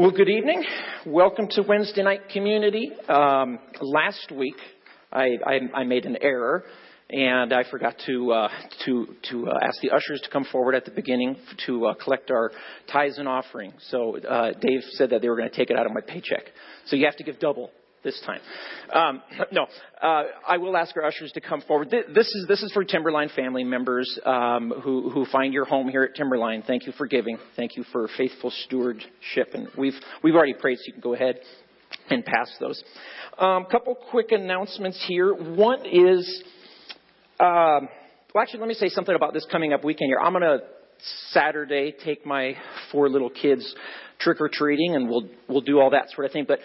Well, good evening. Welcome to Wednesday night community. Um, last week, I, I, I, made an error, and I forgot to uh, to to uh, ask the ushers to come forward at the beginning to uh, collect our tithes and offering. So uh, Dave said that they were going to take it out of my paycheck. So you have to give double this time. Um, no, uh, I will ask our ushers to come forward. This is this is for Timberline family members um, who who find your home here at Timberline. Thank you for giving. Thank you for faithful stewardship. And we've we've already prayed, so you can go ahead and pass those. A um, couple quick announcements here. One is, um, well, actually, let me say something about this coming up weekend here. I'm going to Saturday take my four little kids trick or treating, and we'll we'll do all that sort of thing. But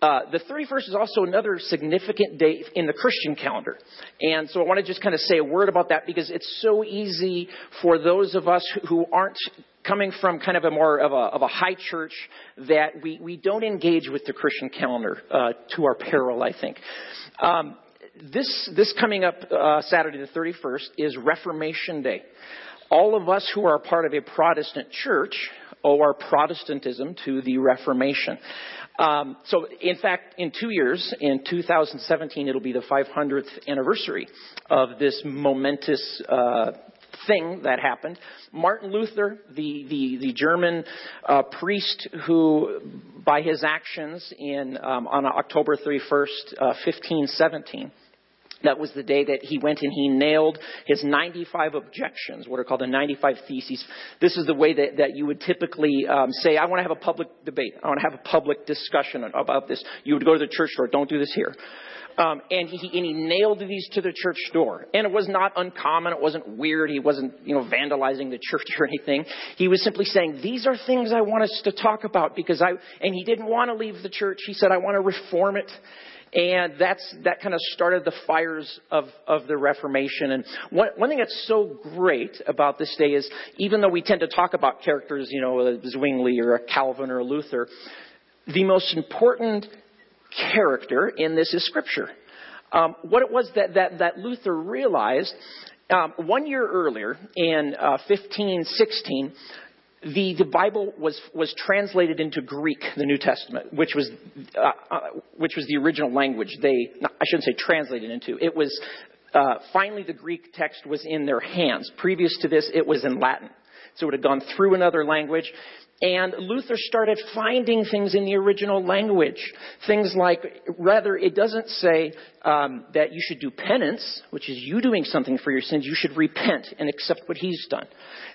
uh, the 31st is also another significant date in the Christian calendar. And so I want to just kind of say a word about that because it's so easy for those of us who aren't coming from kind of a more of a, of a high church that we, we don't engage with the Christian calendar uh, to our peril, I think. Um, this, this coming up uh, Saturday the 31st is Reformation Day. All of us who are part of a Protestant church owe our Protestantism to the Reformation. Um, so, in fact, in two years, in 2017, it'll be the 500th anniversary of this momentous uh, thing that happened. Martin Luther, the the, the German uh, priest who, by his actions in um, on October 31st, uh, 1517 that was the day that he went and he nailed his 95 objections, what are called the 95 theses. This is the way that, that you would typically um, say, I want to have a public debate. I want to have a public discussion about this. You would go to the church door. Don't do this here. Um, and, he, and he nailed these to the church door. And it was not uncommon. It wasn't weird. He wasn't, you know, vandalizing the church or anything. He was simply saying, these are things I want us to talk about because I, and he didn't want to leave the church. He said, I want to reform it. And that's, that kind of started the fires of, of the Reformation. And one, one thing that's so great about this day is even though we tend to talk about characters, you know, Zwingli or Calvin or Luther, the most important character in this is Scripture. Um, what it was that, that, that Luther realized um, one year earlier in uh, 1516, the, the Bible was, was translated into Greek, the New Testament, which was, uh, uh, which was the original language they, I shouldn't say translated into. It was, uh, finally the Greek text was in their hands. Previous to this, it was in Latin. So it had gone through another language. And Luther started finding things in the original language. Things like, rather, it doesn't say um, that you should do penance, which is you doing something for your sins. You should repent and accept what he's done.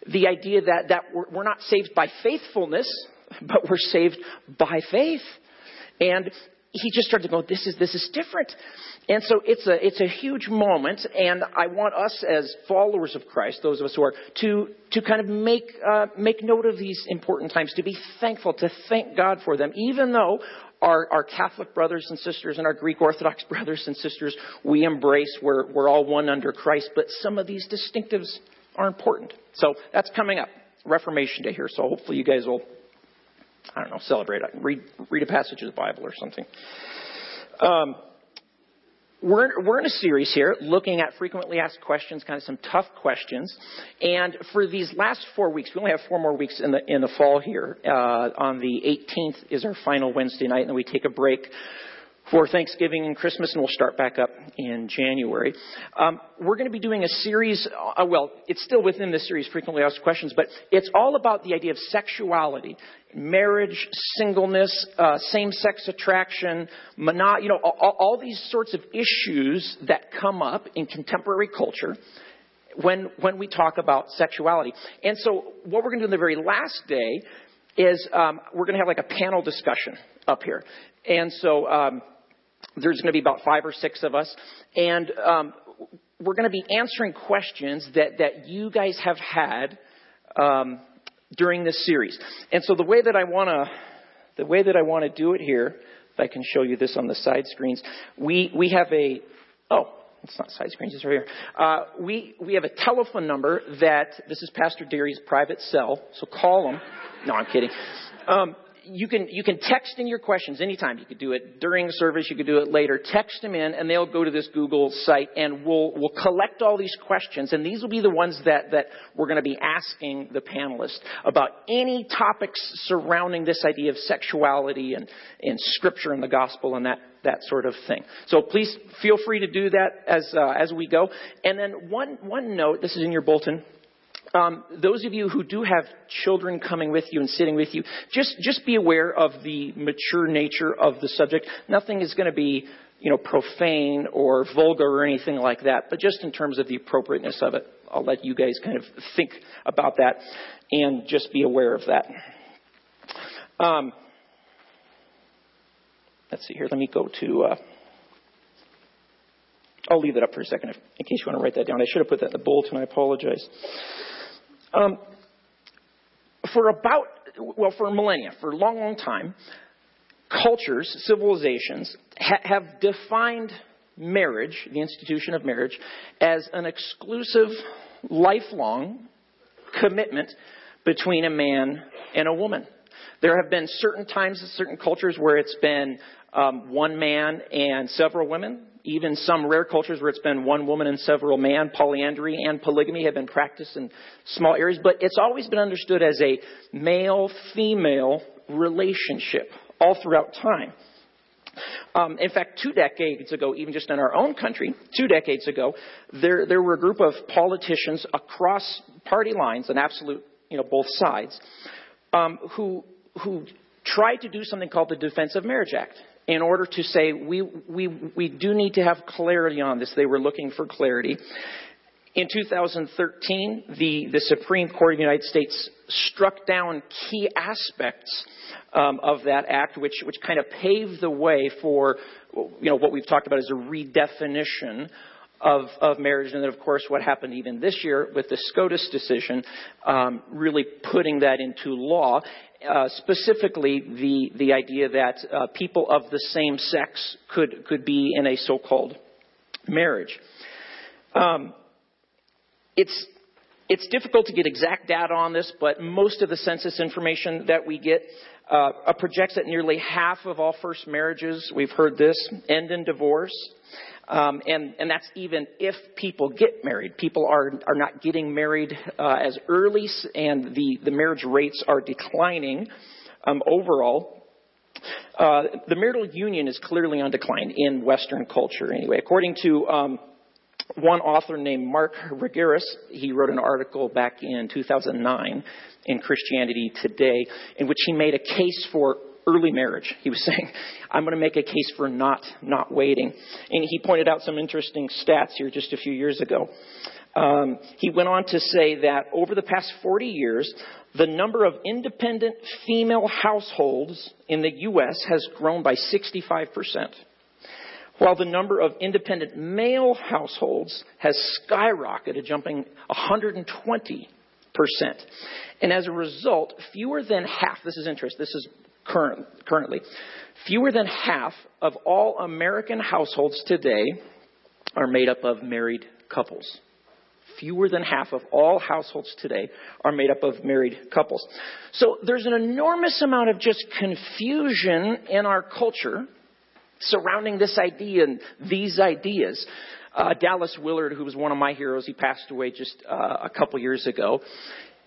The idea that, that we're, we're not saved by faithfulness, but we're saved by faith. And he just started to go, this is, this is different. And so it's a, it's a huge moment, and I want us as followers of Christ, those of us who are, to, to kind of make, uh, make note of these important times, to be thankful, to thank God for them, even though our, our Catholic brothers and sisters and our Greek Orthodox brothers and sisters we embrace, we're, we're all one under Christ, but some of these distinctives are important. So that's coming up, Reformation Day here, so hopefully you guys will, I don't know, celebrate. Read, read a passage of the Bible or something. Um, we're, we're in a series here looking at frequently asked questions, kind of some tough questions. And for these last four weeks, we only have four more weeks in the, in the fall here. Uh, on the 18th is our final Wednesday night, and then we take a break for Thanksgiving and Christmas, and we'll start back up in January. Um, we're going to be doing a series, uh, well, it's still within the series, Frequently Asked Questions, but it's all about the idea of sexuality, marriage, singleness, uh, same-sex attraction, mono- you know, all, all these sorts of issues that come up in contemporary culture when, when we talk about sexuality. And so what we're going to do in the very last day is um, we're going to have like a panel discussion up here. And so um, there's going to be about five or six of us, and um, we're going to be answering questions that, that you guys have had um, during this series. And so the way that I want to the way that I want to do it here, if I can show you this on the side screens, we we have a oh. It's not side screens, it's right here. Uh, we, we have a telephone number that, this is Pastor Derry's private cell, so call him. No, I'm kidding. Um, you can you can text in your questions anytime. You could do it during service. You could do it later. Text them in, and they'll go to this Google site, and we'll we'll collect all these questions, and these will be the ones that that we're going to be asking the panelists about any topics surrounding this idea of sexuality and and Scripture and the gospel and that that sort of thing. So please feel free to do that as uh, as we go. And then one one note. This is in your bulletin. Um, those of you who do have children coming with you and sitting with you, just just be aware of the mature nature of the subject. Nothing is going to be you know profane or vulgar or anything like that, but just in terms of the appropriateness of it. I'll let you guys kind of think about that and just be aware of that. Um, let's see here. Let me go to. Uh, I'll leave it up for a second if, in case you want to write that down. I should have put that in the bulletin. I apologize. Um, for about, well, for millennia, for a long, long time, cultures, civilizations ha- have defined marriage, the institution of marriage, as an exclusive, lifelong commitment between a man and a woman. There have been certain times in certain cultures where it's been um, one man and several women even some rare cultures where it's been one woman and several men, polyandry and polygamy have been practiced in small areas, but it's always been understood as a male female relationship all throughout time. Um, in fact, two decades ago, even just in our own country, two decades ago, there, there were a group of politicians across party lines on absolute, you know, both sides, um, who, who tried to do something called the Defense of Marriage Act in order to say we, we, we do need to have clarity on this. They were looking for clarity. In 2013, the, the Supreme Court of the United States struck down key aspects um, of that act, which, which kind of paved the way for you know, what we've talked about as a redefinition of, of marriage. And then, of course, what happened even this year with the SCOTUS decision, um, really putting that into law. Uh, specifically, the, the idea that uh, people of the same sex could, could be in a so called marriage. Um, it's, it's difficult to get exact data on this, but most of the census information that we get uh, projects that nearly half of all first marriages, we've heard this, end in divorce. Um, and, and that's even if people get married. People are, are not getting married uh, as early, and the, the marriage rates are declining um, overall. Uh, the marital union is clearly on decline in Western culture, anyway. According to um, one author named Mark Regnerus, he wrote an article back in 2009 in Christianity Today in which he made a case for early marriage. He was saying, I'm going to make a case for not, not waiting. And he pointed out some interesting stats here just a few years ago. Um, he went on to say that over the past 40 years, the number of independent female households in the U.S. has grown by 65%, while the number of independent male households has skyrocketed, jumping 120 percent. And as a result, fewer than half, this is interest, this is current, currently. Fewer than half of all American households today are made up of married couples. Fewer than half of all households today are made up of married couples. So there's an enormous amount of just confusion in our culture surrounding this idea and these ideas. Uh, Dallas Willard, who was one of my heroes, he passed away just uh, a couple years ago.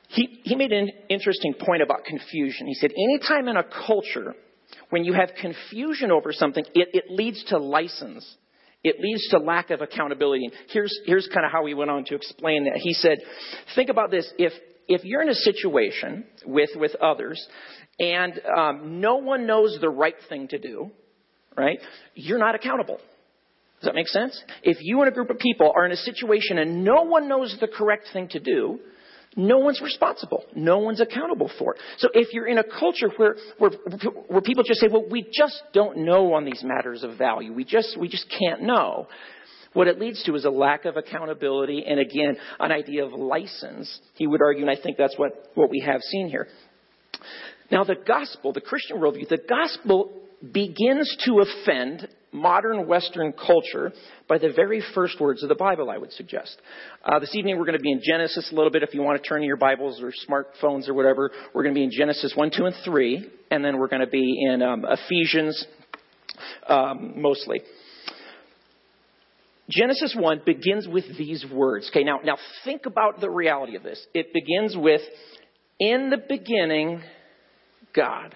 He, he made an interesting point about confusion. He said, anytime in a culture when you have confusion over something, it, it leads to license. It leads to lack of accountability. Here's, here's kind of how he went on to explain that. He said, think about this. If, if you're in a situation with, with others and um, no one knows the right thing to do, right, you're not accountable. Does that make sense? If you and a group of people are in a situation and no one knows the correct thing to do, no one's responsible. No one's accountable for it. So if you're in a culture where, where, where people just say, well, we just don't know on these matters of value. We just, we just can't know. What it leads to is a lack of accountability and again, an idea of license. He would argue, and I think that's what, what we have seen here. Now the gospel, the Christian worldview, the gospel begins to offend modern Western culture by the very first words of the Bible, I would suggest. Uh, this evening we're going to be in Genesis a little bit if you want to turn to your Bibles or smartphones or whatever. We're going to be in Genesis 1, 2, and 3, and then we're going to be in um, Ephesians um, mostly. Genesis 1 begins with these words. Okay, now, now think about the reality of this. It begins with, in the beginning, God.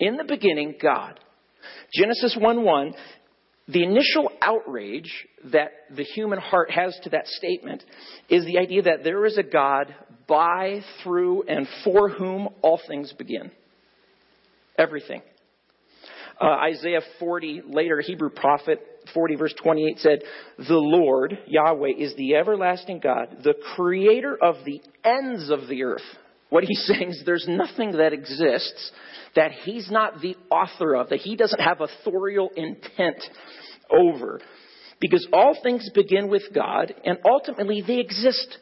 In the beginning, God. Genesis 1 1, the initial outrage that the human heart has to that statement is the idea that there is a God by, through, and for whom all things begin. Everything. Uh, Isaiah 40, later Hebrew prophet 40 verse 28 said, The Lord, Yahweh, is the everlasting God, the creator of the ends of the earth. What he's saying is there's nothing that exists that he's not the author of, that he doesn't have authorial intent over. Because all things begin with God, and ultimately they exist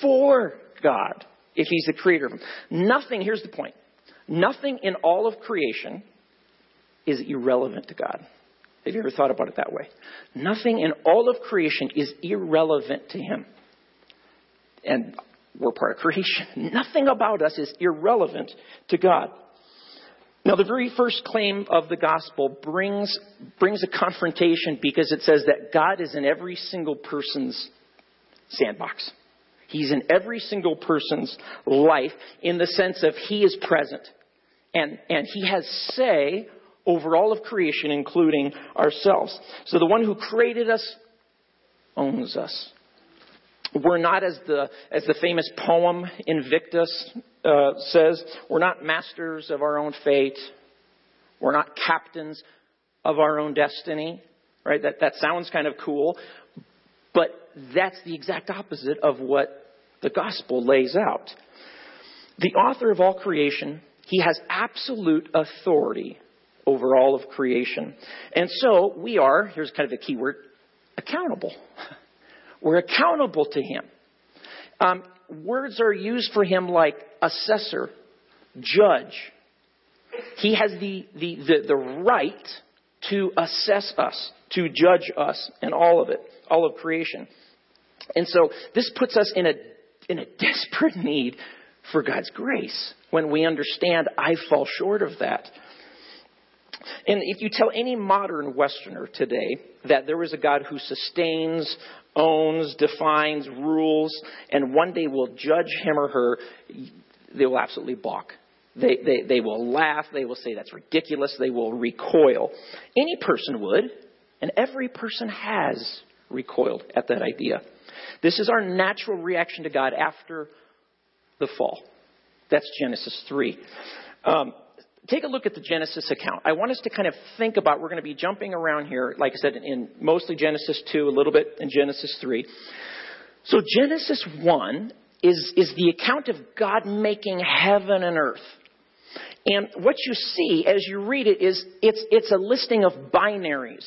for God, if he's the creator of them. Nothing, here's the point, nothing in all of creation is irrelevant to God. Have you ever thought about it that way? Nothing in all of creation is irrelevant to him. And we're part of creation. Nothing about us is irrelevant to God. Now, the very first claim of the gospel brings, brings a confrontation because it says that God is in every single person's sandbox. He's in every single person's life in the sense of He is present. And, and He has say over all of creation, including ourselves. So the one who created us owns us. We're not, as the, as the famous poem Invictus uh, says, we're not masters of our own fate. We're not captains of our own destiny. Right? That, that sounds kind of cool. But that's the exact opposite of what the gospel lays out. The author of all creation, he has absolute authority over all of creation. And so we are, here's kind of the key word, accountable. We're accountable to Him. Um, words are used for Him like assessor, judge. He has the, the, the, the right to assess us, to judge us, and all of it, all of creation. And so this puts us in a, in a desperate need for God's grace when we understand I fall short of that. And if you tell any modern Westerner today that there is a God who sustains, owns, defines, rules, and one day will judge him or her, they will absolutely balk. They, they, they will laugh. They will say that's ridiculous. They will recoil. Any person would, and every person has recoiled at that idea. This is our natural reaction to God after the fall. That's Genesis 3. Um, take a look at the Genesis account. I want us to kind of think about, we're going to be jumping around here, like I said, in mostly Genesis 2, a little bit in Genesis 3. So Genesis 1 is, is the account of God making heaven and earth. And what you see as you read it is it's, it's a listing of binaries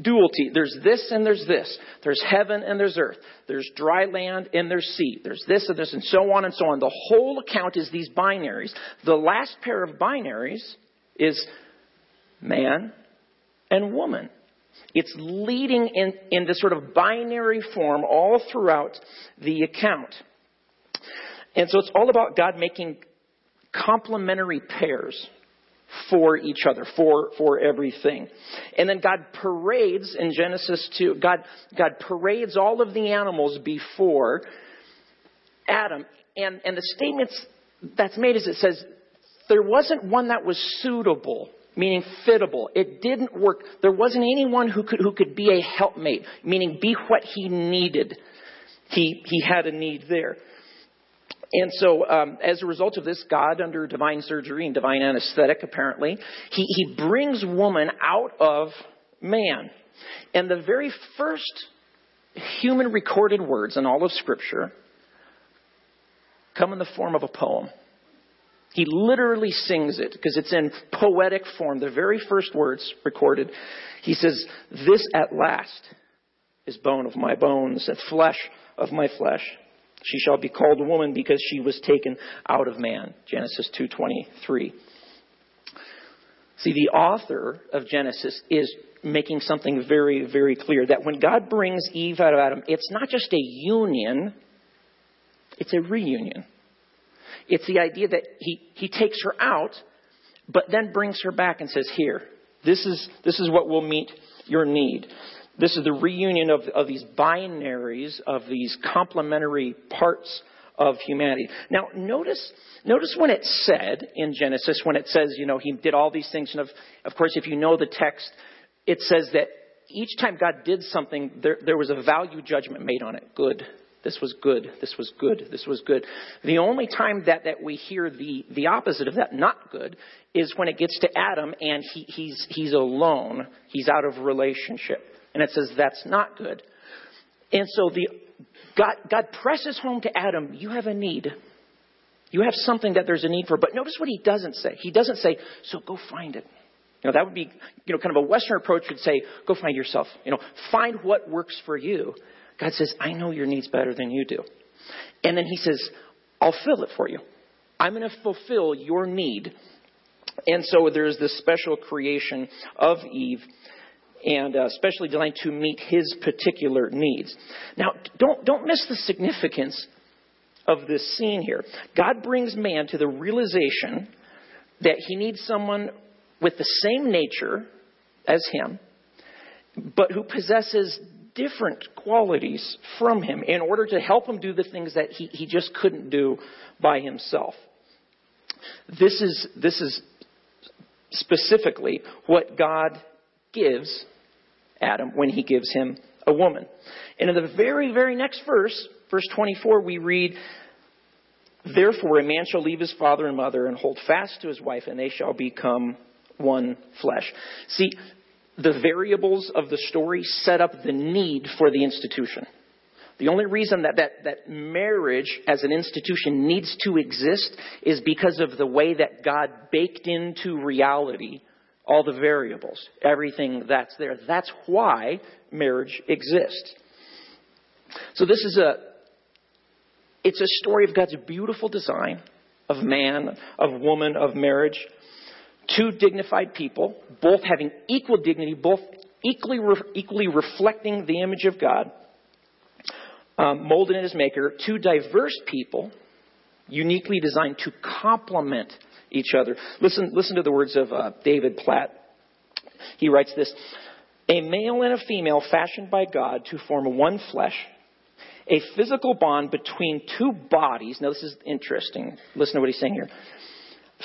duality. There's this and there's this. There's heaven and there's earth. There's dry land and there's sea. There's this and this and so on and so on. The whole account is these binaries. The last pair of binaries is man and woman. It's leading in, in this sort of binary form all throughout the account. And so it's all about God making complementary pairs for each other, for, for everything. And then God parades in Genesis 2, God, God parades all of the animals before Adam. And, and the statements that's made is it says, there wasn't one that was suitable, meaning fittable. It didn't work. There wasn't anyone who could, who could be a helpmate, meaning be what he needed. He, he had a need there. And so, um, as a result of this, God, under divine surgery and divine anesthetic, apparently, he, he brings woman out of man. And the very first human recorded words in all of Scripture come in the form of a poem. He literally sings it because it's in poetic form. The very first words recorded, he says, This at last is bone of my bones and flesh of my flesh. She shall be called a woman because she was taken out of man. Genesis 2:23. See, the author of Genesis is making something very, very clear that when God brings Eve out of Adam, it's not just a union, it's a reunion. It's the idea that he, he takes her out, but then brings her back and says, Here, this is, this is what will meet your need. This is the reunion of, of these binaries, of these complementary parts of humanity. Now, notice, notice when it said in Genesis, when it says, you know, he did all these things, and of, of course, if you know the text, it says that each time God did something, there, there was a value judgment made on it. Good. This was good. This was good. This was good. The only time that, that we hear the, the opposite of that, not good, is when it gets to Adam and he, he's, he's alone. He's out of relationship. And it says that's not good. And so the, God, God presses home to Adam, you have a need. You have something that there's a need for. But notice what he doesn't say. He doesn't say, so go find it. You know, that would be, you know, kind of a Western approach would say, go find yourself. You know, find what works for you. God says, I know your needs better than you do. And then he says, I'll fill it for you. I'm going to fulfill your need. And so there's this special creation of Eve and uh, specially designed to meet his particular needs. Now, don't, don't miss the significance of this scene here. God brings man to the realization that he needs someone with the same nature as him, but who possesses different qualities from him in order to help him do the things that he, he just couldn't do by himself. This is, this is specifically what God gives Adam when he gives him a woman. And in the very, very next verse, verse 24, we read, Therefore a man shall leave his father and mother and hold fast to his wife, and they shall become one flesh. See, the variables of the story set up the need for the institution. The only reason that, that, that marriage as an institution needs to exist is because of the way that God baked into reality all the variables, everything that's there. That's why marriage exists. So this is a, it's a story of God's beautiful design of man, of woman, of marriage. Two dignified people, both having equal dignity, both equally, equally reflecting the image of God, um, molded in his maker. Two diverse people, uniquely designed to complement each other. Listen, listen to the words of uh, David Platt. He writes this A male and a female fashioned by God to form one flesh, a physical bond between two bodies. Now, this is interesting. Listen to what he's saying here.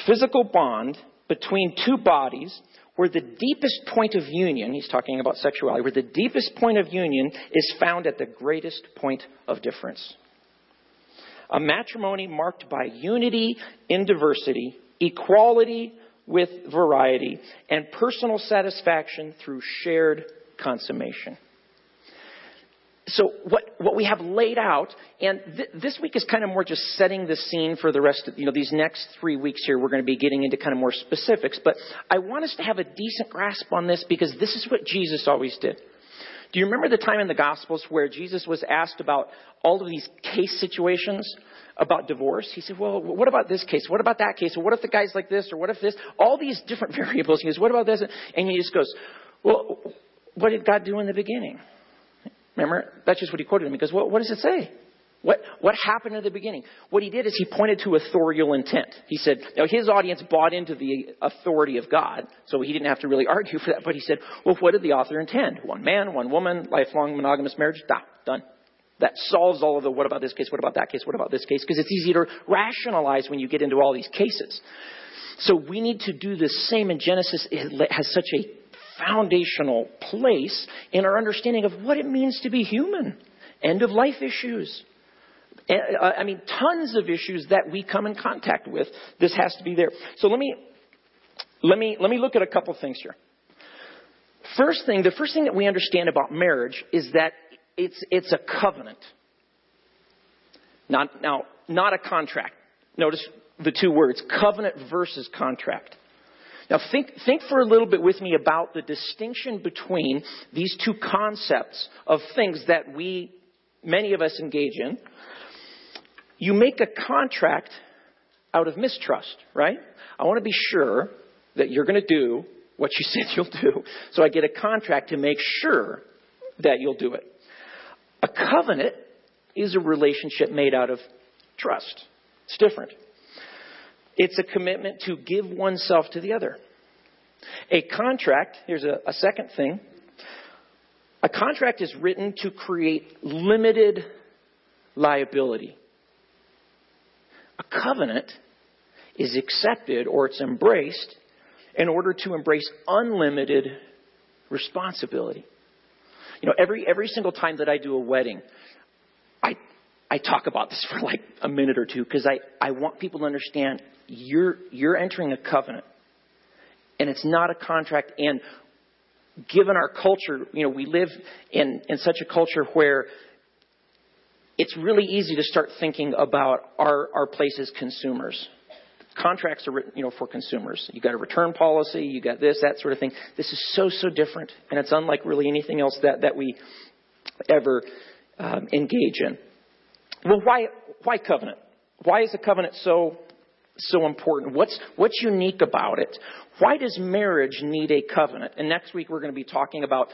Physical bond between two bodies where the deepest point of union, he's talking about sexuality, where the deepest point of union is found at the greatest point of difference. A matrimony marked by unity in diversity equality with variety, and personal satisfaction through shared consummation. So what, what we have laid out, and th- this week is kind of more just setting the scene for the rest of, you know, these next three weeks here, we're going to be getting into kind of more specifics, but I want us to have a decent grasp on this because this is what Jesus always did. Do you remember the time in the Gospels where Jesus was asked about all of these case situations? About divorce. He said, well, what about this case? What about that case? What if the guy's like this? Or what if this? All these different variables. He goes, what about this? And he just goes, well, what did God do in the beginning? Remember? That's just what he quoted him. He goes, well, what does it say? What, what happened in the beginning? What he did is he pointed to authorial intent. He said, now his audience bought into the authority of God, so he didn't have to really argue for that, but he said, well, what did the author intend? One man, one woman, lifelong monogamous marriage, da, done that solves all of the what about this case, what about that case, what about this case, because it's easy to rationalize when you get into all these cases. So we need to do the same, and Genesis has such a foundational place in our understanding of what it means to be human. End of life issues. Eh, uh, I mean, tons of issues that we come in contact with. This has to be there. So let me, let me, let me look at a couple things here. First thing, the first thing that we understand about marriage is that it's, it's a covenant. Not, now, not a contract. Notice the two words, covenant versus contract. Now think, think for a little bit with me about the distinction between these two concepts of things that we, many of us engage in. You make a contract out of mistrust, right? I want to be sure that you're going to do what you said you'll do. So I get a contract to make sure that you'll do it. A covenant is a relationship made out of trust. It's different. It's a commitment to give oneself to the other. A contract, here's a, a second thing. A contract is written to create limited liability. A covenant is accepted or it's embraced in order to embrace unlimited responsibility. You know, every every single time that I do a wedding, I I talk about this for like a minute or two because I, I want people to understand you're you're entering a covenant. And it's not a contract and given our culture, you know, we live in, in such a culture where it's really easy to start thinking about our, our place as consumers contracts are written, you know, for consumers. You got a return policy, you got this, that sort of thing. This is so, so different, and it's unlike really anything else that, that we ever um, engage in. Well, why, why covenant? Why is a covenant so, so important? What's, what's unique about it? Why does marriage need a covenant? And next week we're going to be talking about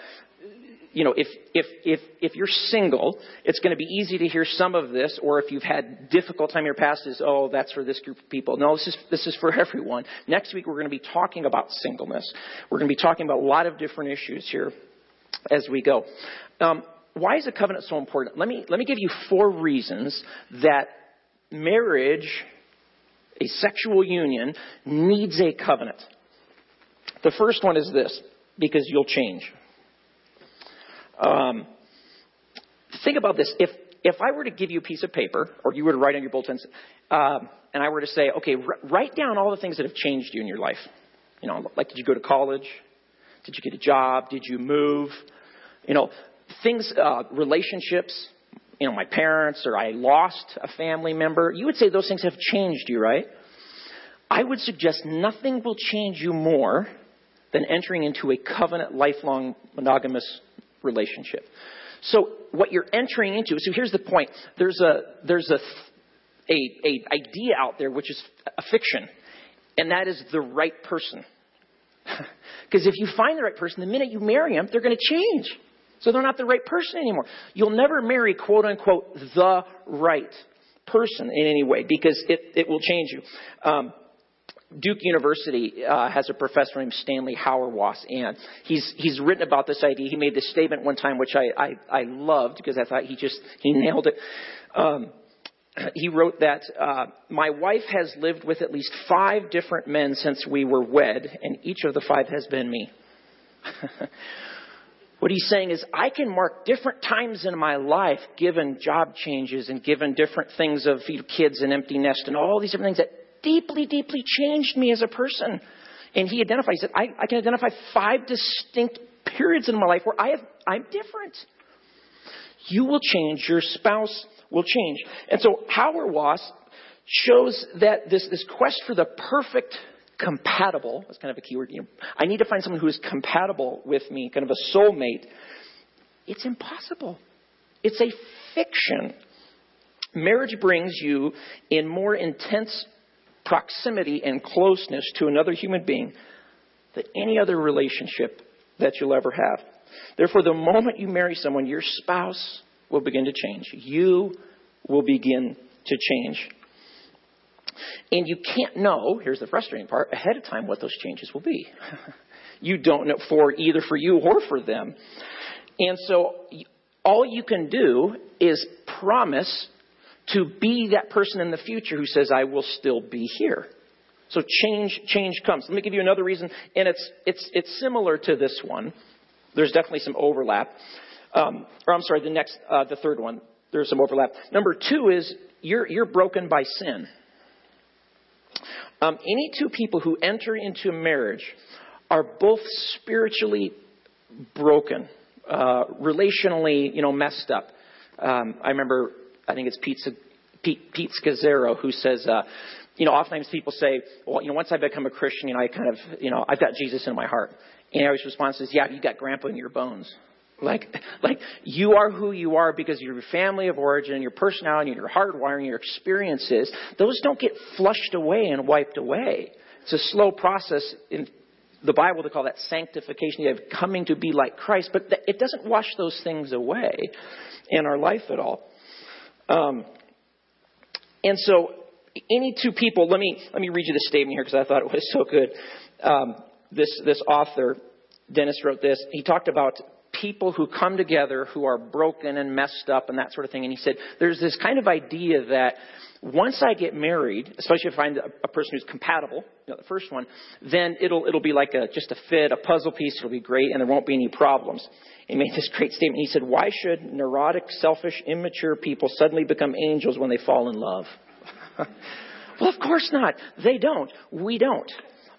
you know, if, if, if, if you're single, it's going to be easy to hear some of this, or if you've had difficult time in your past is, oh, that's for this group of people. No, this is, this is for everyone. Next week we're going to be talking about singleness. We're going to be talking about a lot of different issues here as we go. Um, why is a covenant so important? Let me, let me give you four reasons that marriage, a sexual union, needs a covenant. The first one is this, because you'll change. Um, think about this. If if I were to give you a piece of paper, or you were to write on your bulletins, um, and I were to say, okay, r- write down all the things that have changed you in your life. You know, like did you go to college? Did you get a job? Did you move? You know, things, uh, relationships. You know, my parents, or I lost a family member. You would say those things have changed you, right? I would suggest nothing will change you more than entering into a covenant, lifelong, monogamous relationship. So what you're entering into, so here's the point. There's a, there's a, a, a idea out there which is a fiction, and that is the right person. Because if you find the right person, the minute you marry them, they're going to change. So they're not the right person anymore. You'll never marry quote unquote the right person in any way because it, it will change you. Um, Duke University uh, has a professor named Stanley Hauerwas, and he's he's written about this idea. He made this statement one time, which I I, I loved because I thought he just he nailed it. Um, he wrote that uh, my wife has lived with at least five different men since we were wed, and each of the five has been me. what he's saying is, I can mark different times in my life, given job changes and given different things of you know, kids and empty nest and all these different things that deeply, deeply changed me as a person. And he identifies said, I, I can identify five distinct periods in my life where I have, I'm different. You will change, your spouse will change. And so Hauerwas shows that this, this quest for the perfect compatible, that's kind of a keyword, you know, I need to find someone who is compatible with me, kind of a soulmate. It's impossible. It's a fiction. Marriage brings you in more intense proximity and closeness to another human being than any other relationship that you'll ever have. Therefore, the moment you marry someone, your spouse will begin to change. You will begin to change. And you can't know, here's the frustrating part, ahead of time what those changes will be. you don't know for either for you or for them. And so all you can do is promise to be that person in the future who says, I will still be here. So change, change comes. Let me give you another reason, and it's, it's, it's similar to this one. There's definitely some overlap. Um, or I'm sorry, the next, uh, the third one, there's some overlap. Number two is you're, you're broken by sin. Um, any two people who enter into marriage are both spiritually broken, uh, relationally, you know, messed up. Um, I remember I think it's Pete, Pete, Pete Scazzero who says, uh, you know, oftentimes people say, well, you know, once I become a Christian, you know, I kind of, you know, I've got Jesus in my heart. And his response is, yeah, you got grandpa in your bones. Like, like you are who you are because your family of origin, your personality, your hardwiring, your experiences. Those don't get flushed away and wiped away. it's a slow process in the Bible to call that sanctification, have coming to be like Christ, but it doesn't wash those things away in our life at all. Um, and so, any two people, let me, let me read you the statement here because I thought it was so good. Um, this, this author, Dennis wrote this. He talked about people who come together who are broken and messed up and that sort of thing. And he said, there's this kind of idea that once I get married, especially if I find a, person who's compatible, you know, the first one, then it'll, it'll be like a, just a fit, a puzzle piece. It'll be great and there won't be any problems. He made this great statement. He said, why should neurotic, selfish, immature people suddenly become angels when they fall in love? well, of course not. They don't. We don't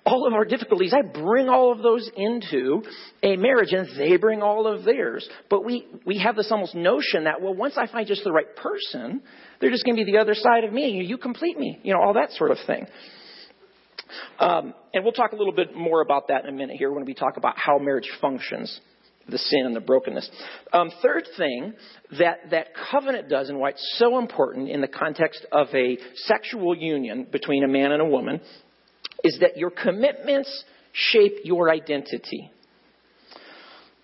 all of our difficulties, I bring all of those into a marriage and they bring all of theirs. But we, we have this almost notion that, well, once I find just the right person, they're just going to be the other side of me. You complete me. You know, all that sort of thing. Um, and we'll talk a little bit more about that in a minute here when we talk about how marriage functions, the sin and the brokenness. Um, third thing that, that covenant does and why it's so important in the context of a sexual union between a man and a woman is that your commitments shape your identity.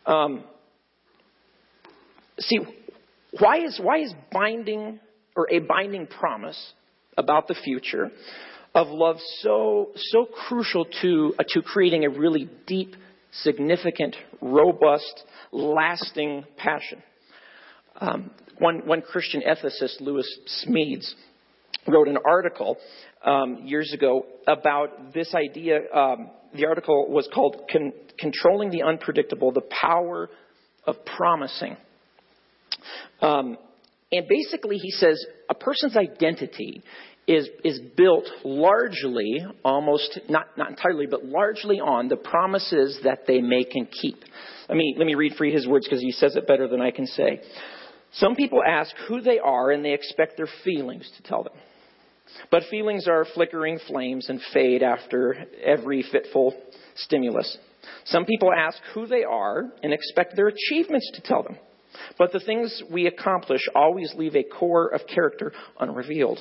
Um, see, why is, why is binding or a binding promise about the future of love so, so crucial to, uh, to creating a really deep, significant, robust, lasting passion? Um, one, one Christian ethicist, Lewis Smedes, wrote an article um, years ago about this idea. Um, the article was called Con- Controlling the Unpredictable The Power of Promising. Um, and basically, he says a person's identity is, is built largely, almost, not, not entirely, but largely on the promises that they make and keep. Let me, let me read for you his words because he says it better than I can say. Some people ask who they are and they expect their feelings to tell them. But feelings are flickering flames and fade after every fitful stimulus. Some people ask who they are and expect their achievements to tell them. But the things we accomplish always leave a core of character unrevealed.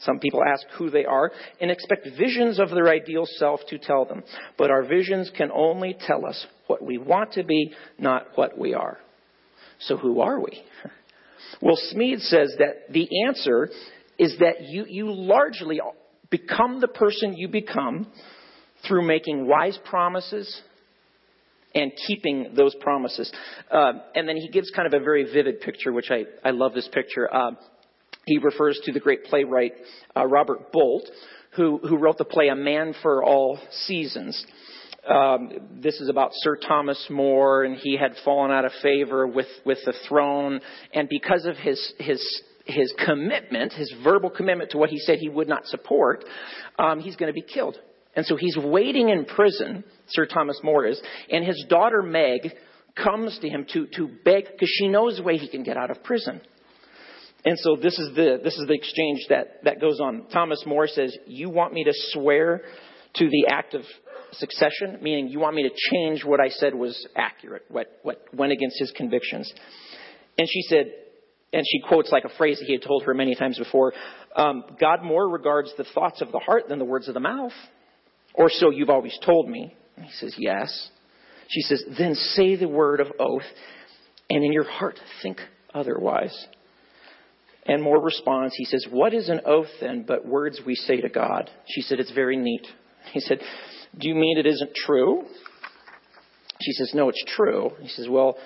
Some people ask who they are and expect visions of their ideal self to tell them. But our visions can only tell us what we want to be, not what we are. So who are we? Well, Smedes says that the answer is that you, you largely become the person you become through making wise promises and keeping those promises. Uh, and then he gives kind of a very vivid picture, which I, I love this picture. Uh, he refers to the great playwright uh, Robert Bolt, who, who wrote the play A Man for All Seasons. Um, this is about Sir Thomas More, and he had fallen out of favor with, with the throne. And because of his, his his commitment, his verbal commitment to what he said he would not support, um, he's going to be killed. And so he's waiting in prison, Sir Thomas More is, and his daughter Meg comes to him to, to beg, because she knows a way he can get out of prison. And so this is the, this is the exchange that, that goes on. Thomas More says, You want me to swear to the act of succession, meaning you want me to change what I said was accurate, what, what went against his convictions. And she said, and she quotes like a phrase that he had told her many times before um, God more regards the thoughts of the heart than the words of the mouth. Or so you've always told me. And he says, Yes. She says, Then say the word of oath, and in your heart think otherwise. And More responds, he says, What is an oath then but words we say to God? She said, It's very neat. He said, Do you mean it isn't true? She says, No, it's true. He says, Well,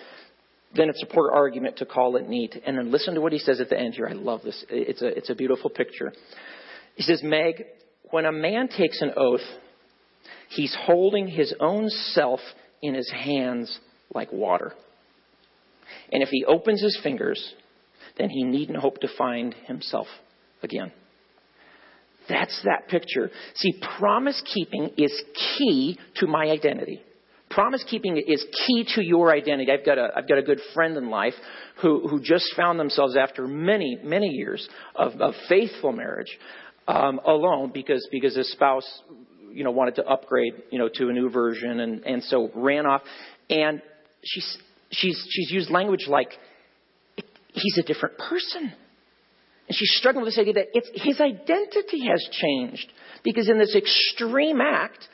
then it's a poor argument to call it neat. And then listen to what he says at the end here. I love this. It's a, it's a beautiful picture. He says, Meg, when a man takes an oath, he's holding his own self in his hands like water. And if he opens his fingers, then he needn't hope to find himself again. That's that picture. See, promise keeping is key to my identity. Promise keeping is key to your identity. I've got a, I've got a good friend in life who, who just found themselves after many, many years of, of faithful marriage um, alone because, because his spouse, you know, wanted to upgrade, you know, to a new version and, and so ran off. And she's, she's, she's used language like, he's a different person. And she's struggling with this idea that it's, his identity has changed. Because in this extreme act,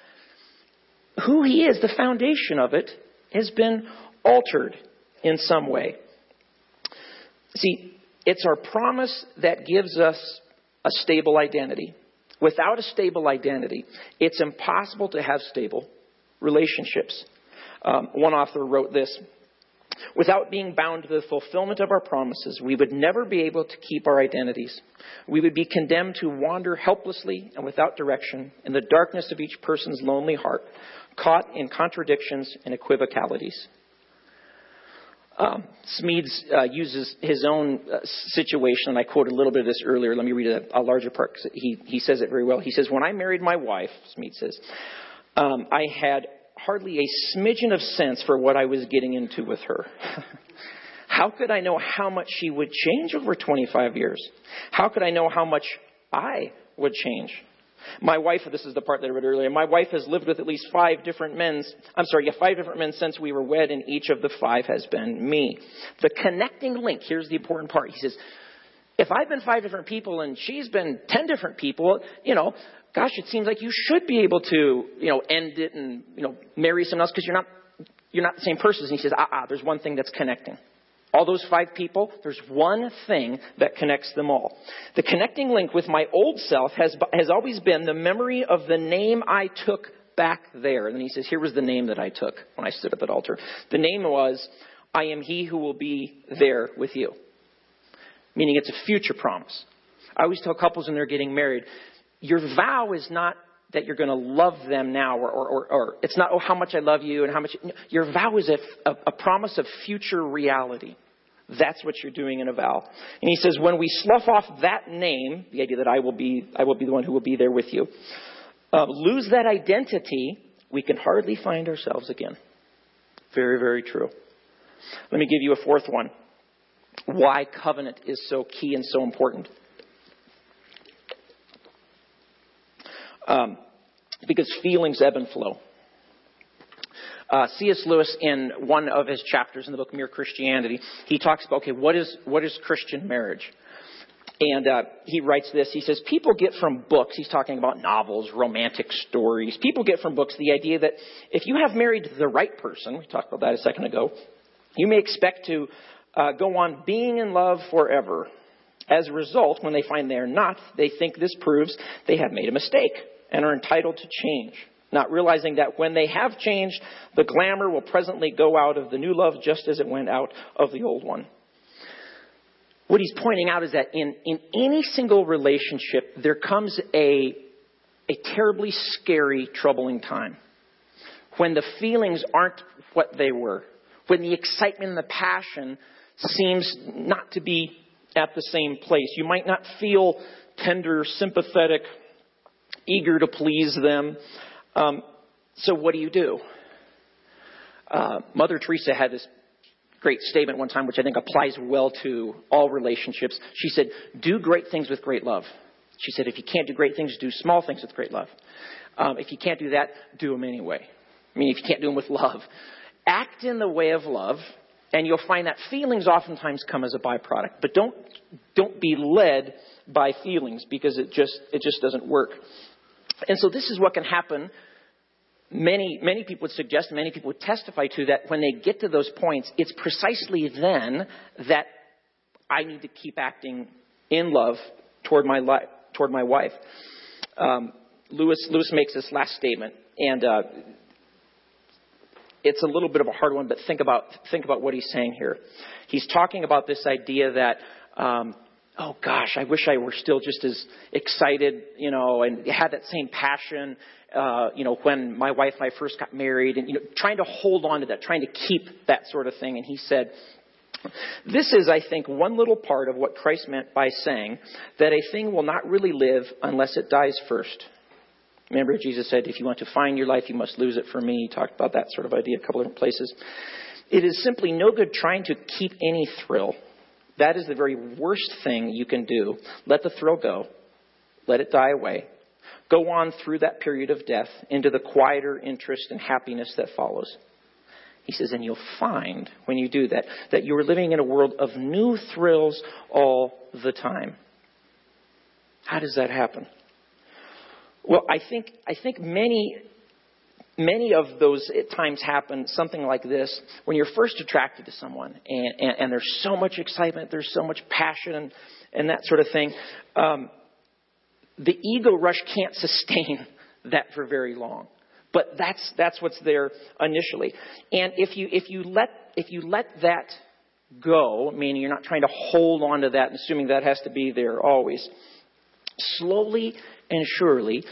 who he is, the foundation of it, has been altered in some way. See, it's our promise that gives us a stable identity. Without a stable identity, it's impossible to have stable relationships. Um, one author wrote this Without being bound to the fulfillment of our promises, we would never be able to keep our identities. We would be condemned to wander helplessly and without direction in the darkness of each person's lonely heart, caught in contradictions and equivocalities. Um, Smedes uh, uses his own uh, situation, and I quoted a little bit of this earlier. Let me read a, a larger part because he, he says it very well. He says, When I married my wife, Smedes says, um, I had hardly a smidgen of sense for what I was getting into with her. how could I know how much she would change over 25 years? How could I know how much I would change? My wife, this is the part that I read earlier, my wife has lived with at least five different men, I'm sorry, yeah, five different men since we were wed, and each of the five has been me. The connecting link, here's the important part. He says, if I've been five different people and she's been ten different people, you know, gosh, it seems like you should be able to, you know, end it and, you know, marry someone else because you're not, you're not the same person. And he says, ah, ah, there's one thing that's connecting. All those five people, there's one thing that connects them all. The connecting link with my old self has, has always been the memory of the name I took back there. And then he says, here was the name that I took when I stood at that altar. The name was, I am he who will be there with you. Meaning it's a future promise. I always tell couples when they're getting married, your vow is not that you're going to love them now, or, or, or, or, it's not, oh, how much I love you and how much. Your vow is a, a, a promise of future reality. That's what you're doing in a vow. And he says, when we slough off that name, the idea that I will be, I will be the one who will be there with you, uh, lose that identity, we can hardly find ourselves again. Very, very true. Let me give you a fourth one. Why covenant is so key and so important. Um, because feelings ebb and flow. Uh, C.S. Lewis, in one of his chapters in the book Mere Christianity, he talks about, okay, what is, what is Christian marriage? And uh, he writes this. He says, People get from books, he's talking about novels, romantic stories. People get from books the idea that if you have married the right person, we talked about that a second ago, you may expect to uh, go on being in love forever. As a result, when they find they are not, they think this proves they have made a mistake and are entitled to change, not realizing that when they have changed, the glamour will presently go out of the new love just as it went out of the old one. What he's pointing out is that in, in any single relationship, there comes a, a terribly scary, troubling time. When the feelings aren't what they were. When the excitement and the passion seems not to be at the same place. You might not feel tender, sympathetic, eager to please them. Um, so what do you do? Uh, Mother Teresa had this great statement one time, which I think applies well to all relationships. She said, "Do great things with great love." She said, "If you can't do great things, do small things with great love. Um, if you can't do that, do them anyway. I mean, if you can't do them with love, act in the way of love." And you'll find that feelings oftentimes come as a byproduct. But don't, don't be led by feelings because it just, it just doesn't work. And so this is what can happen. Many, many people would suggest, many people would testify to that when they get to those points, it's precisely then that I need to keep acting in love toward my, li- toward my wife. Um, Lewis, Lewis makes this last statement, and uh, it's a little bit of a hard one, but think about, think about what he's saying here. He's talking about this idea that um, oh gosh, I wish I were still just as excited, you know, and had that same passion, uh, you know, when my wife and I first got married, and you know, trying to hold on to that, trying to keep that sort of thing. And he said, this is, I think, one little part of what Christ meant by saying that a thing will not really live unless it dies first. Remember, Jesus said, if you want to find your life, you must lose it for me. He talked about that sort of idea a couple of different places. It is simply no good trying to keep any thrill that is the very worst thing you can do. Let the thrill go. Let it die away. Go on through that period of death into the quieter interest and happiness that follows. He says, and you'll find when you do that, that you're living in a world of new thrills all the time. How does that happen? Well, I think, I think many, many of those times happen something like this when you're first attracted to someone and, and, and there's so much excitement, there's so much passion and, and that sort of thing. Um, the ego rush can't sustain that for very long. But that's, that's what's there initially. And if you, if you let, if you let that go, meaning you're not trying to hold on to that and assuming that has to be there always, slowly and surely,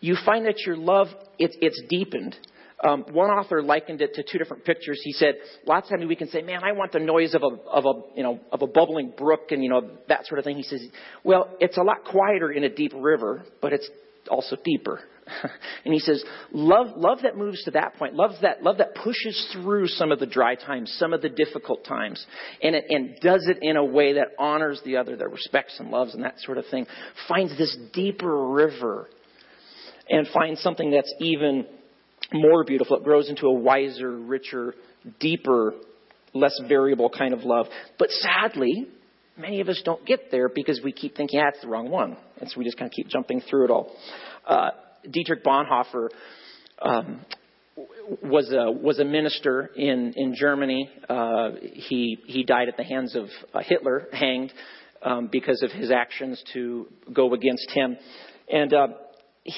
you find that your love, it, it's deepened. Um, one author likened it to two different pictures. He said, lots of times we can say, man, I want the noise of a, of a, you know, of a bubbling brook and, you know, that sort of thing. He says, well, it's a lot quieter in a deep river, but it's also deeper. and he says, love, love that moves to that point, love that, love that pushes through some of the dry times, some of the difficult times, and, it, and does it in a way that honors the other, that respects and loves and that sort of thing, finds this deeper river and find something that's even more beautiful. It grows into a wiser, richer, deeper, less variable kind of love. But sadly, many of us don't get there because we keep thinking, yeah, that's the wrong one. And so we just kind of keep jumping through it all. Uh, Dietrich Bonhoeffer um, was a was a minister in in Germany. Uh, he he died at the hands of uh, Hitler, hanged um, because of his actions to go against him. And uh,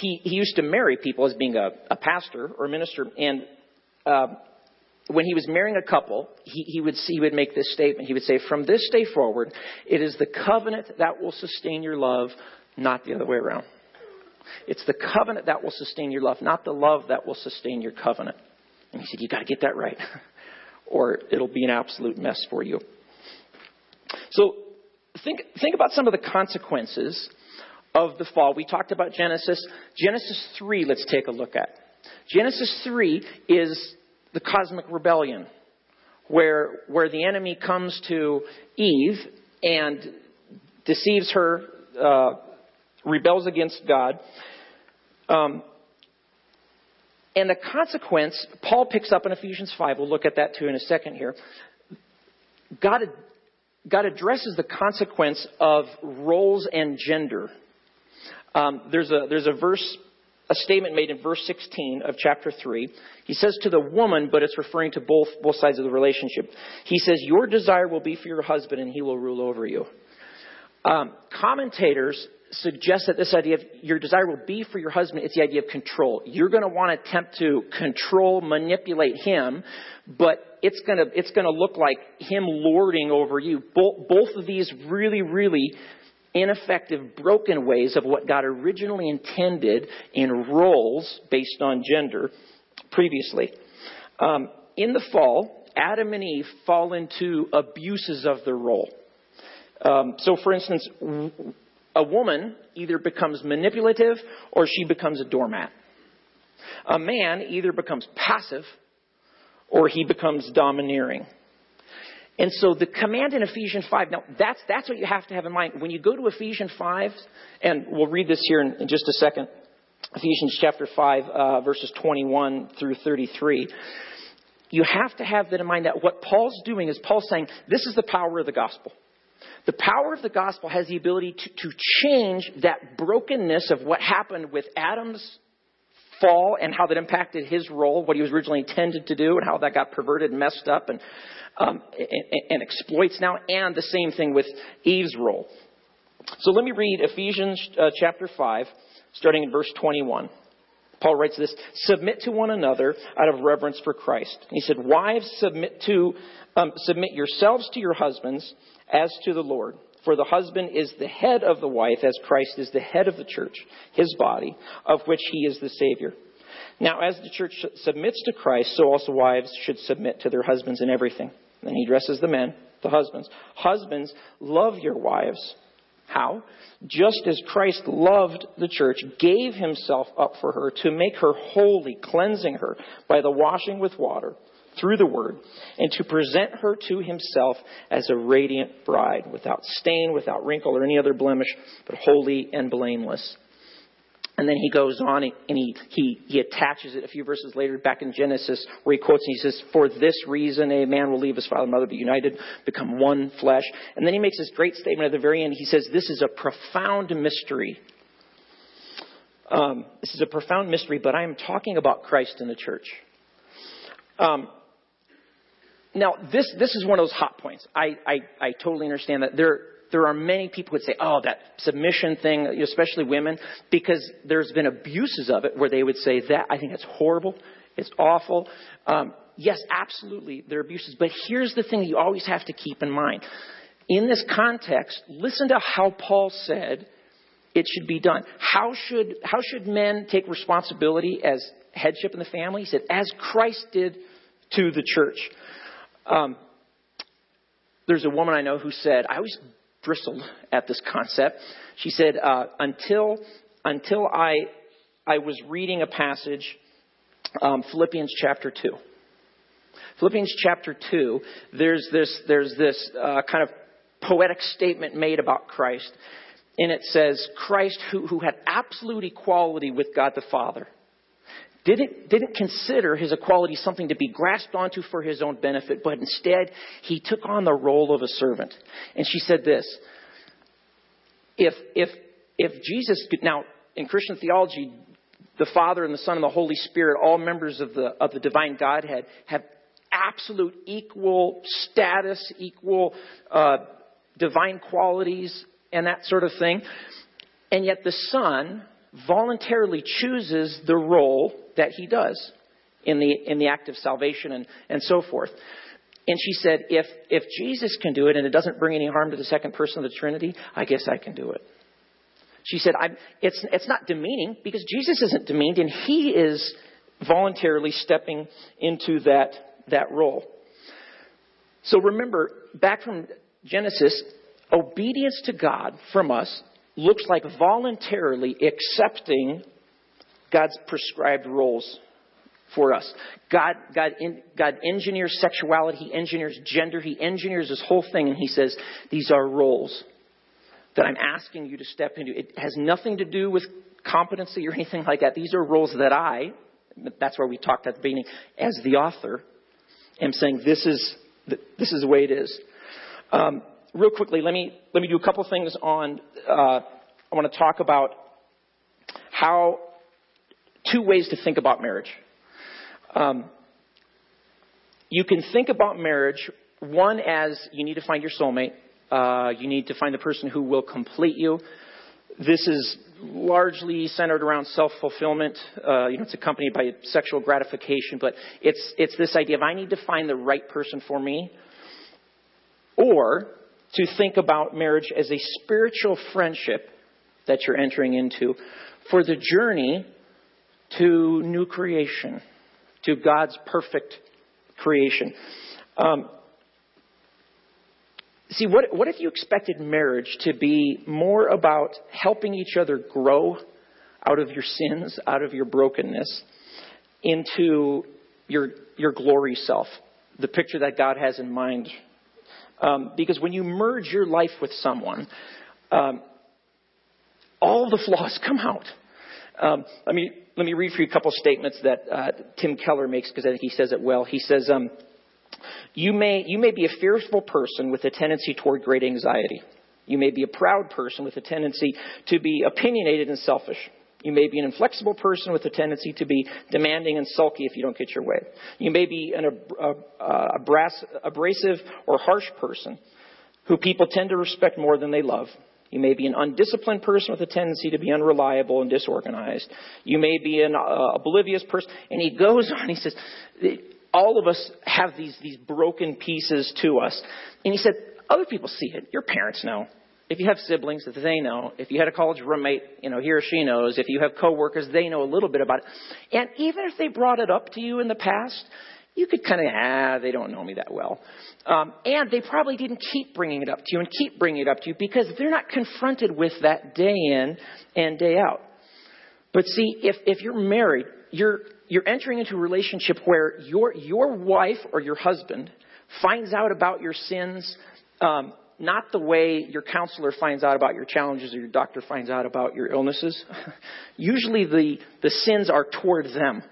he he used to marry people as being a, a pastor or a minister. And uh, when he was marrying a couple, he, he would he would make this statement. He would say, "From this day forward, it is the covenant that will sustain your love, not the other way around." It's the covenant that will sustain your love, not the love that will sustain your covenant. And he said, You've got to get that right, or it'll be an absolute mess for you. So think, think about some of the consequences of the fall. We talked about Genesis. Genesis 3, let's take a look at. Genesis 3 is the cosmic rebellion, where, where the enemy comes to Eve and deceives her, uh, rebels against God. Um, and the consequence, Paul picks up in Ephesians 5. We'll look at that too in a second here. God, God addresses the consequence of roles and gender. Um, there's, a, there's a verse, a statement made in verse 16 of chapter 3. He says to the woman, but it's referring to both, both sides of the relationship. He says, Your desire will be for your husband, and he will rule over you. Um, commentators suggest that this idea of your desire will be for your husband, it's the idea of control. You're going to want to attempt to control, manipulate him, but it's going to, it's going to look like him lording over you. Both, both of these really, really ineffective, broken ways of what God originally intended in roles based on gender previously. Um, in the fall, Adam and Eve fall into abuses of their role. Um, so, for instance, a woman either becomes manipulative or she becomes a doormat. A man either becomes passive or he becomes domineering. And so the command in Ephesians 5, now that's, that's what you have to have in mind. When you go to Ephesians 5, and we'll read this here in, in just a second, Ephesians chapter 5, uh, verses 21 through 33, you have to have that in mind that what Paul's doing is Paul's saying, this is the power of the gospel. The power of the gospel has the ability to, to change that brokenness of what happened with Adam's fall and how that impacted his role, what he was originally intended to do, and how that got perverted and messed up and, um, and, and exploits now, and the same thing with Eve's role. So let me read Ephesians uh, chapter 5, starting in verse 21. Paul writes this Submit to one another out of reverence for Christ. He said, Wives, submit, to, um, submit yourselves to your husbands as to the Lord. For the husband is the head of the wife, as Christ is the head of the church, his body, of which he is the Savior. Now, as the church submits to Christ, so also wives should submit to their husbands in everything. Then he addresses the men, the husbands. Husbands, love your wives. How? Just as Christ loved the church, gave himself up for her to make her holy, cleansing her by the washing with water through the word, and to present her to himself as a radiant bride, without stain, without wrinkle, or any other blemish, but holy and blameless. And then he goes on and he, he, he attaches it a few verses later back in Genesis where he quotes and he says, For this reason a man will leave his father and mother, be united, become one flesh. And then he makes this great statement at the very end. He says, This is a profound mystery. Um, this is a profound mystery, but I am talking about Christ in the church. Um, now, this, this is one of those hot points. I, I, I totally understand that. There, there are many people who would say, oh, that submission thing, especially women, because there's been abuses of it where they would say that. I think it's horrible. It's awful. Um, yes, absolutely, there are abuses. But here's the thing you always have to keep in mind. In this context, listen to how Paul said it should be done. How should, how should men take responsibility as headship in the family? He said, as Christ did to the church. Um, there's a woman I know who said, I always bristled at this concept. She said, uh, until, until I, I was reading a passage, um, Philippians chapter 2. Philippians chapter 2, there's this, there's this uh, kind of poetic statement made about Christ. And it says, Christ, who, who had absolute equality with God the Father, didn't, didn't consider his equality something to be grasped onto for his own benefit, but instead he took on the role of a servant. And she said this if, if, if Jesus could, now in Christian theology, the Father and the Son and the Holy Spirit, all members of the, of the divine Godhead, have absolute equal status, equal uh, divine qualities, and that sort of thing. And yet the Son voluntarily chooses the role that he does in the, in the act of salvation and, and so forth. And she said, if, if Jesus can do it and it doesn't bring any harm to the second person of the Trinity, I guess I can do it. She said, it's, it's not demeaning because Jesus isn't demeaned and he is voluntarily stepping into that, that role. So remember, back from Genesis, obedience to God from us looks like voluntarily accepting God's prescribed roles for us. God, God, in, God engineers sexuality, He engineers gender, He engineers this whole thing, and He says, These are roles that I'm asking you to step into. It has nothing to do with competency or anything like that. These are roles that I, that's where we talked at the beginning, as the author, am saying, This is, this is the way it is. Um, real quickly, let me, let me do a couple things on, uh, I want to talk about how, two ways to think about marriage. Um, you can think about marriage, one as you need to find your soulmate, uh, you need to find the person who will complete you. This is largely centered around self-fulfillment. Uh, you know, it's accompanied by sexual gratification, but it's it's this idea of I need to find the right person for me, or to think about marriage as a spiritual friendship that you're entering into for the journey to new creation, to God's perfect creation. Um, see, what, what if you expected marriage to be more about helping each other grow out of your sins, out of your brokenness, into your, your glory self, the picture that God has in mind um, because when you merge your life with someone, um, all the flaws come out. Um, let me let me read for you a couple statements that uh, Tim Keller makes because I think he says it well. He says, um, "You may you may be a fearful person with a tendency toward great anxiety. You may be a proud person with a tendency to be opinionated and selfish. You may be an inflexible person with a tendency to be demanding and sulky if you don't get your way. You may be an abrasive or harsh person who people tend to respect more than they love. You may be an undisciplined person with a tendency to be unreliable and disorganized. You may be an uh, oblivious person. And he goes on, he says, all of us have these, these broken pieces to us. And he said, other people see it. Your parents know if you have siblings that they know, if you had a college roommate, you know, he or she knows, if you have coworkers, they know a little bit about it. And even if they brought it up to you in the past, you could kind of, ah, they don't know me that well. Um, and they probably didn't keep bringing it up to you and keep bringing it up to you because they're not confronted with that day in and day out. But see, if, if you're married, you're, you're entering into a relationship where your, your wife or your husband finds out about your sins um, not the way your counselor finds out about your challenges or your doctor finds out about your illnesses. Usually the, the sins are toward them.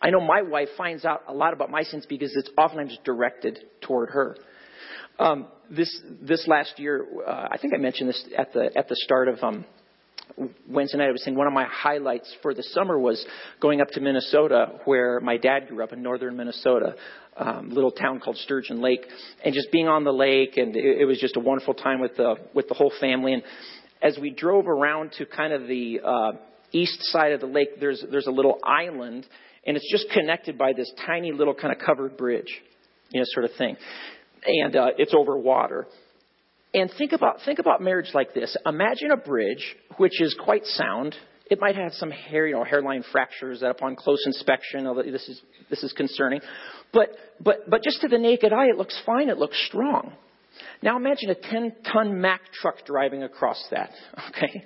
I know my wife finds out a lot about my sins because it's oftentimes directed toward her. Um, this this last year, uh, I think I mentioned this at the at the start of um, Wednesday night. I was saying one of my highlights for the summer was going up to Minnesota, where my dad grew up in northern Minnesota, um, little town called Sturgeon Lake, and just being on the lake, and it, it was just a wonderful time with the with the whole family. And as we drove around to kind of the uh, east side of the lake, there's there's a little island and it's just connected by this tiny little kind of covered bridge, you know, sort of thing, and uh, it's over water. And think about think about marriage like this. Imagine a bridge which is quite sound. It might have some hair, you know, hairline fractures that upon close inspection, although this is this is concerning. But but but just to the naked eye, it looks fine. It looks strong. Now imagine a 10-ton Mack truck driving across that. Okay,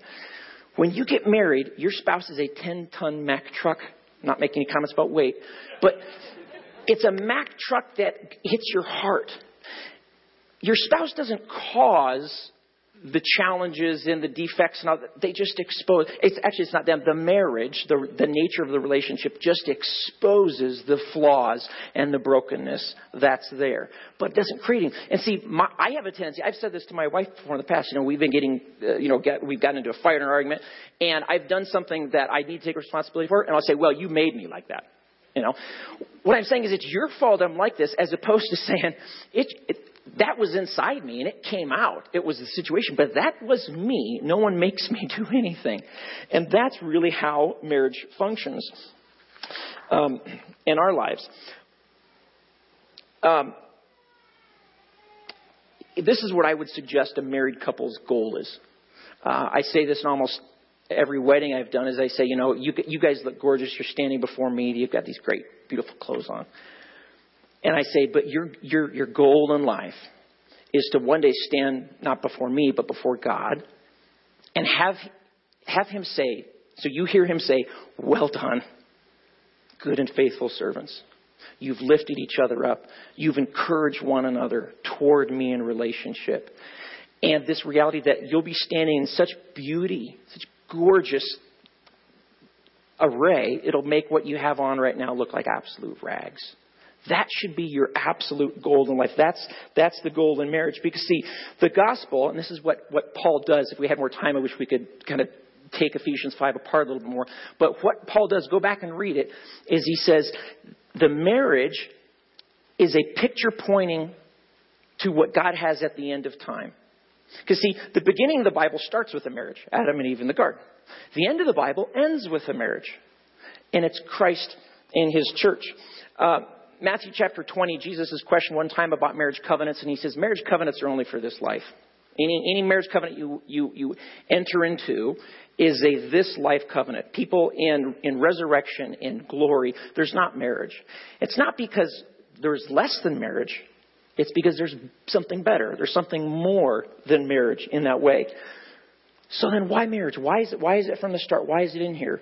when you get married, your spouse is a 10-ton Mack truck not making any comments about weight, but it's a Mack truck that hits your heart. Your spouse doesn't cause the challenges and the defects and all that. They just expose. It's actually it's not them. The marriage, the the nature of the relationship, just exposes the flaws and the brokenness that's there, but it doesn't create it. And see, my, I have a tendency. I've said this to my wife before in the past. You know, we've been getting, uh, you know, get, we've gotten into a fight or an argument, and I've done something that I need to take responsibility for, and I'll say, "Well, you made me like that." You know, what I'm saying is it's your fault I'm like this, as opposed to saying it, it that was inside me and it came out. It was the situation, but that was me. No one makes me do anything. And that's really how marriage functions um, in our lives. Um, this is what I would suggest a married couple's goal is. Uh, I say this in almost every wedding I've done is I say, you know, you, you guys look gorgeous. You're standing before me. You've got these great, beautiful clothes on. And I say, but your, your, your goal in life is to one day stand not before me, but before God and have, have Him say, so you hear Him say, well done, good and faithful servants. You've lifted each other up. You've encouraged one another toward me in relationship. And this reality that you'll be standing in such beauty, such gorgeous array, it'll make what you have on right now look like absolute rags. That should be your absolute goal in life. That's, that's the goal in marriage. Because see, the gospel, and this is what, what Paul does, if we had more time, I wish we could kind of take Ephesians 5 apart a little bit more. But what Paul does, go back and read it, is he says, the marriage is a picture pointing to what God has at the end of time. Because see, the beginning of the Bible starts with a marriage, Adam and Eve in the garden. The end of the Bible ends with a marriage, and it's Christ in His church. Uh, Matthew chapter 20, Jesus is questioned one time about marriage covenants, and he says, Marriage covenants are only for this life. Any, any marriage covenant you, you, you enter into is a this life covenant. People in, in resurrection, in glory, there's not marriage. It's not because there's less than marriage, it's because there's something better. There's something more than marriage in that way. So then why marriage? Why is it, why is it from the start? Why is it in here?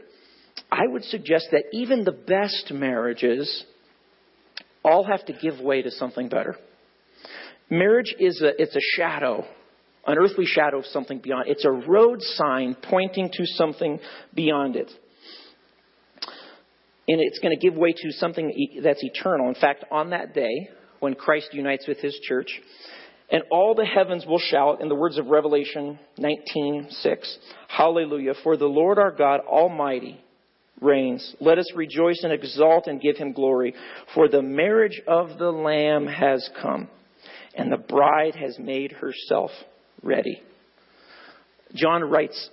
I would suggest that even the best marriages all have to give way to something better. Marriage is a, it's a shadow, an earthly shadow of something beyond. It's a road sign pointing to something beyond it. And it's going to give way to something that's eternal. In fact, on that day, when Christ unites with his church, and all the heavens will shout in the words of Revelation 19:6, Hallelujah, for the Lord our God Almighty reigns. Let us rejoice and exalt and give him glory, for the marriage of the Lamb has come, and the bride has made herself ready. John writes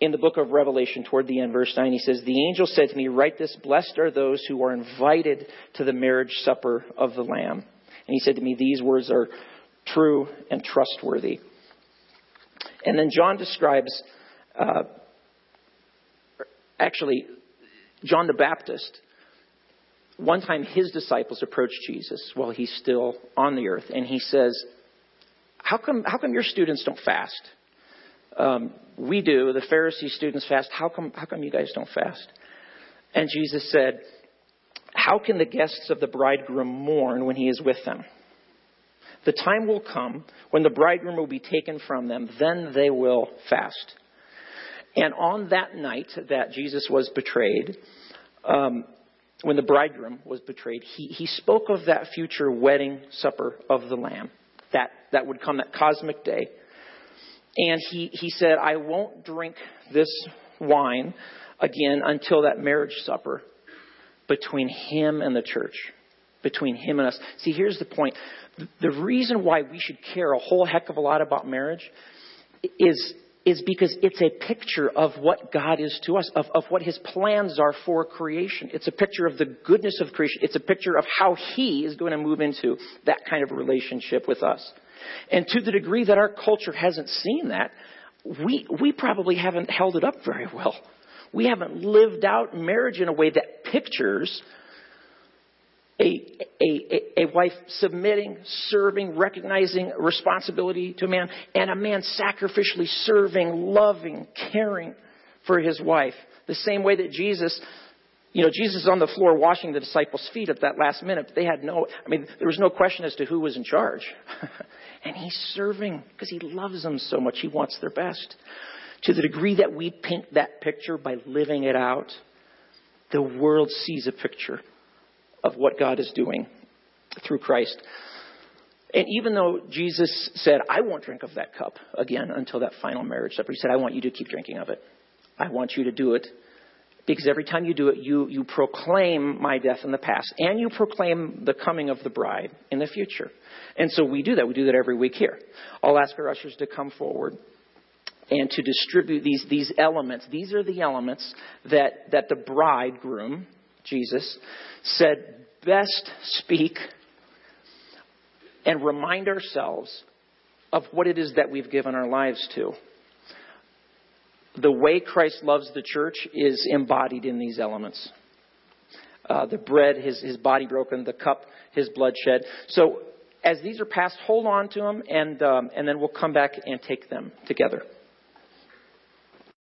in the book of Revelation toward the end, verse 9, he says, The angel said to me, Write this, blessed are those who are invited to the marriage supper of the Lamb. And he said to me, These words are true and trustworthy. And then John describes uh, Actually, John the Baptist, one time his disciples approached Jesus while he's still on the earth, and he says, How come, how come your students don't fast? Um, we do. The Pharisee students fast. How come, how come you guys don't fast? And Jesus said, How can the guests of the bridegroom mourn when he is with them? the time will come when the bridegroom will be taken from them. Then they will fast. And on that night that Jesus was betrayed, um, when the bridegroom was betrayed, he, he spoke of that future wedding supper of the Lamb. That, that would come, that cosmic day. And he, he said, I won't drink this wine again until that marriage supper between him and the church, between him and us. See, here's the point. The reason why we should care a whole heck of a lot about marriage is, is because it's a picture of what God is to us, of, of what His plans are for creation. It's a picture of the goodness of creation. It's a picture of how He is going to move into that kind of relationship with us. And to the degree that our culture hasn't seen that, we, we probably haven't held it up very well. We haven't lived out marriage in a way that pictures a, a, a, wife submitting, serving, recognizing responsibility to a man, and a man sacrificially serving, loving, caring for his wife. The same way that Jesus, you know, Jesus is on the floor washing the disciples' feet at that last minute. but They had no, I mean, there was no question as to who was in charge. and he's serving because he loves them so much. He wants their best. To the degree that we paint that picture by living it out, the world sees a picture of what God is doing through Christ. And even though Jesus said, I won't drink of that cup again until that final marriage supper, he said, I want you to keep drinking of it. I want you to do it because every time you do it, you, you proclaim my death in the past and you proclaim the coming of the bride in the future. And so we do that. We do that every week here. I'll ask our ushers to come forward and to distribute these, these elements. These are the elements that, that the bridegroom, Jesus, said, best speak and remind ourselves of what it is that we've given our lives to. The way Christ loves the church is embodied in these elements. Uh, the bread, his, his body broken, the cup, his blood shed. So as these are passed, hold on to them, and, um, and then we'll come back and take them together.